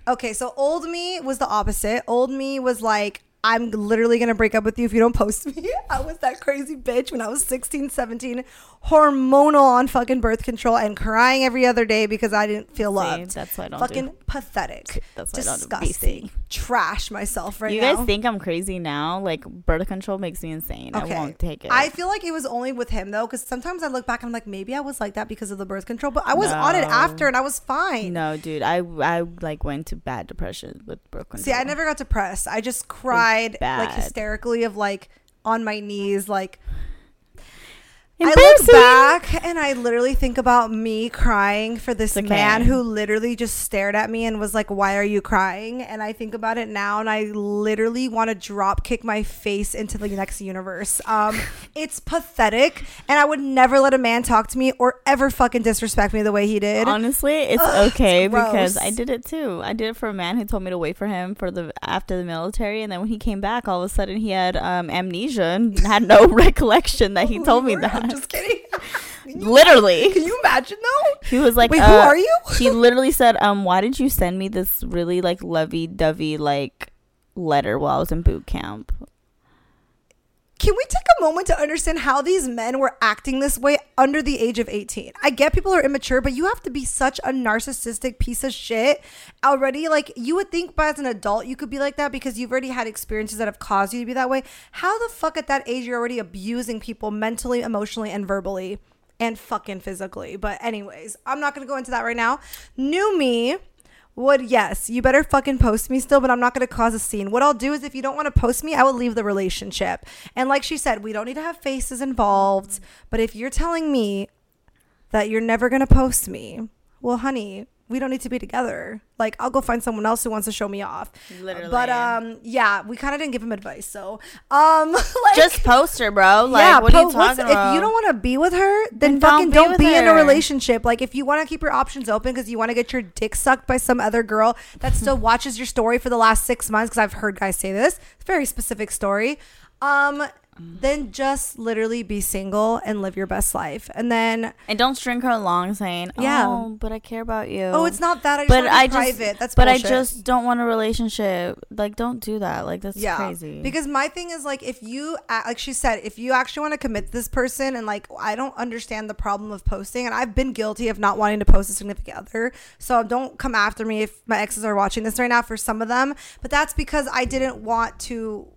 Okay, so old me was the opposite. Old me was like, I'm literally going to break up with you if you don't post me. I was that crazy bitch when I was 16, 17, hormonal on fucking birth control and crying every other day because I didn't feel loved. that's why I don't fucking do. pathetic. That's why I don't do Disgusting. Trash myself right you now. You guys think I'm crazy now? Like birth control makes me insane. I won't take it. I feel like it was only with him though, because sometimes I look back and I'm like, maybe I was like that because of the birth control, but I was on it after and I was fine. no, dude. I I like went to bad depression with birth control. See, I never got depressed. I just cried like hysterically of like on my knees, like I look back and I literally think about me crying for this okay. man who literally just stared at me and was like, Why are you crying? And I think about it now and I literally want to drop kick my face into the next universe. Um, it's pathetic. And I would never let a man talk to me or ever fucking disrespect me the way he did. Honestly, it's Ugh, okay it's because. I did it too. I did it for a man who told me to wait for him for the after the military, and then when he came back, all of a sudden he had um, amnesia and had no recollection that he told me I'm just kidding. Can you- Literally, Can you imagine though? he was like, Wait, uh, who are you? he literally said, "Um, why did you send me this really like lovey-dovey like letter while I was in boot camp?" Can we take a moment to understand how these men were acting this way under the age of 18? I get people are immature, but you have to be such a narcissistic piece of shit already. Like, you would think by as an adult you could be like that because you've already had experiences that have caused you to be that way. How the fuck at that age you're already abusing people mentally, emotionally, and verbally? And fucking physically. But, anyways, I'm not gonna go into that right now. New me would yes, you better fucking post me still, but I'm not gonna cause a scene. What I'll do is if you don't want to post me, I will leave the relationship. And like she said, we don't need to have faces involved. But if you're telling me that you're never gonna post me, well, honey, we don't need to be together. Like I'll go find someone else who wants to show me off. Literally. But um, yeah, we kind of didn't give him advice. So um, like, Just post her, bro. Like, yeah, what are you talking about? If you don't want to be with her, then, Then don't fucking be don't be, in a relationship. Like if you want to keep your options open because you want to get your dick sucked by some other girl that still watches your story for the last six months, because I've heard guys say this. It's very specific story. Um, Mm. then just literally be single and live your best life. And then and don't string her along saying, Yeah. "Oh, but I care about you." oh, it's not that. I just but want to be I just. That's but bullshit. I just don't want a relationship. Like, don't do that. Like, that's crazy. Because my thing is like if you like she said, if you actually want to commit to this person and like I don't understand the problem of posting and I've been guilty of not wanting to post a significant other. So don't come after me if my exes are watching this right now for some of them, but that's because I didn't want to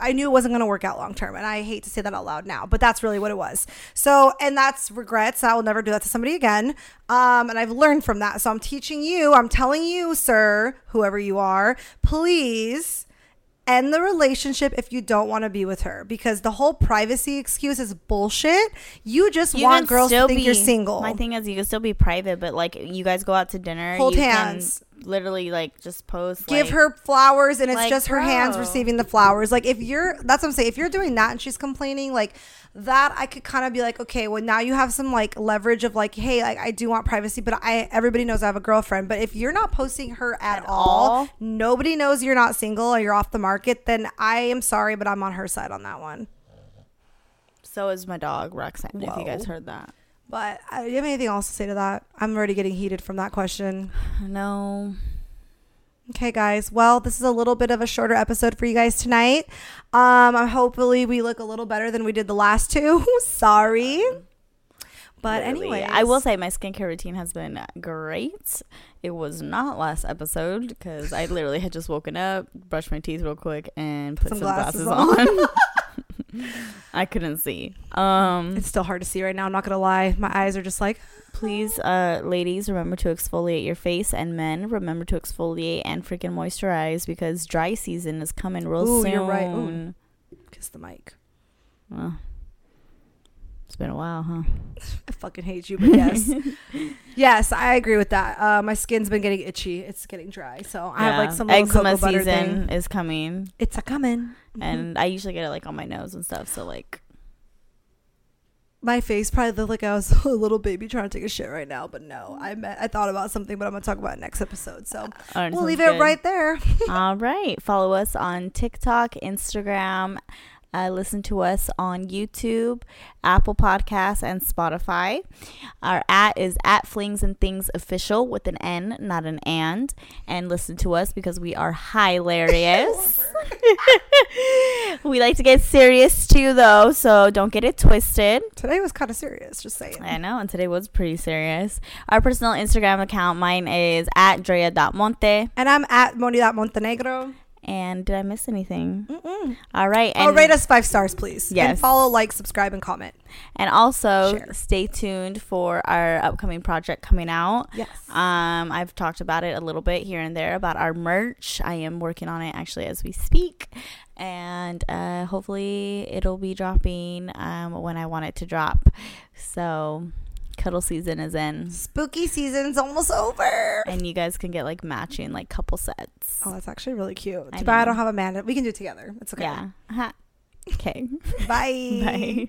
I knew it wasn't going to work out long term. And I hate to say that out loud now, but that's really what it was. So, and that's regrets. I will never do that to somebody again. Um, and I've learned from that. So I'm teaching you, I'm telling you, sir, whoever you are, please end the relationship if you don't want to be with her because the whole privacy excuse is bullshit. You just want girls to think be- you're single. My thing is, you can still be private, but like, you guys go out to dinner, Hold you can- hands. Literally like just post. Give like, her flowers and it's like, just her hands receiving the flowers. Like if you're that's what I'm saying. If you're doing that and she's complaining, like that I could kind of be like, okay, well now you have some like leverage of like, hey, like I do want privacy, but I everybody knows I have a girlfriend. But if you're not posting her at, At all, all? nobody knows you're not single or you're off the market, then I am sorry, but I'm on her side on that one. So is my dog Roxanne. If you guys heard that. But uh, do you have anything else to say to that? I'm already getting heated from that question. No. Okay, guys. Well, this is a little bit of a shorter episode for you guys tonight. Um, hopefully we look a little better than we did the last two. Sorry. But anyway, I will say my skincare routine has been great. It was not last episode because I literally had just woken up, brushed my teeth real quick, and put Some some, glasses glasses, on. I couldn't see. Um, it's still hard to see right now. I'm not gonna lie. My eyes are just like please, uh, ladies, remember to exfoliate your face, and men, remember to exfoliate and freaking moisturize because dry season is coming real Ooh, soon. you're right. Ooh. kiss the mic. Well, it's been a while, huh? I fucking hate you, but yes, yes, I agree with that. Uh, my skin's been getting itchy. It's getting dry, so I have like some little eczema season thing. is coming, It's a coming. and I usually get it like on my nose and stuff. So like, my face probably looked like I was a little baby trying to take a shit right now, but no, I meant, I thought about something, but I'm gonna talk about it next episode. So alright, we'll sounds leave it right there. All right. Follow us on TikTok, Instagram. Uh, listen to us on YouTube, Apple Podcasts, and Spotify. Our at is at Flings and Things Official with an N, not an and. And listen to us because we are hilarious. we like to get serious too, though, so don't get it twisted. Today was kind of serious, just saying. I know, and today was pretty serious. Our personal Instagram account, mine is at Drea.monte. And I'm at Moni.montenegro. And did I miss anything? Mm-mm. All right. Oh, And, rate us five stars, please. And Yes. follow, like, subscribe, and comment. and also Share. stay tuned for our upcoming project coming out. Yes. Um, I've talked about it a little bit here and there about our merch. I am working on it actually as we speak. And uh, hopefully it'll be dropping um, when I want it to drop. So cuddle season is in. Spooky season's almost over. And you guys can get like matching like couple sets. Oh, that's actually really cute. I Too bad I don't have a man. We can do it together. It's okay. Yeah. Okay. Bye. Bye.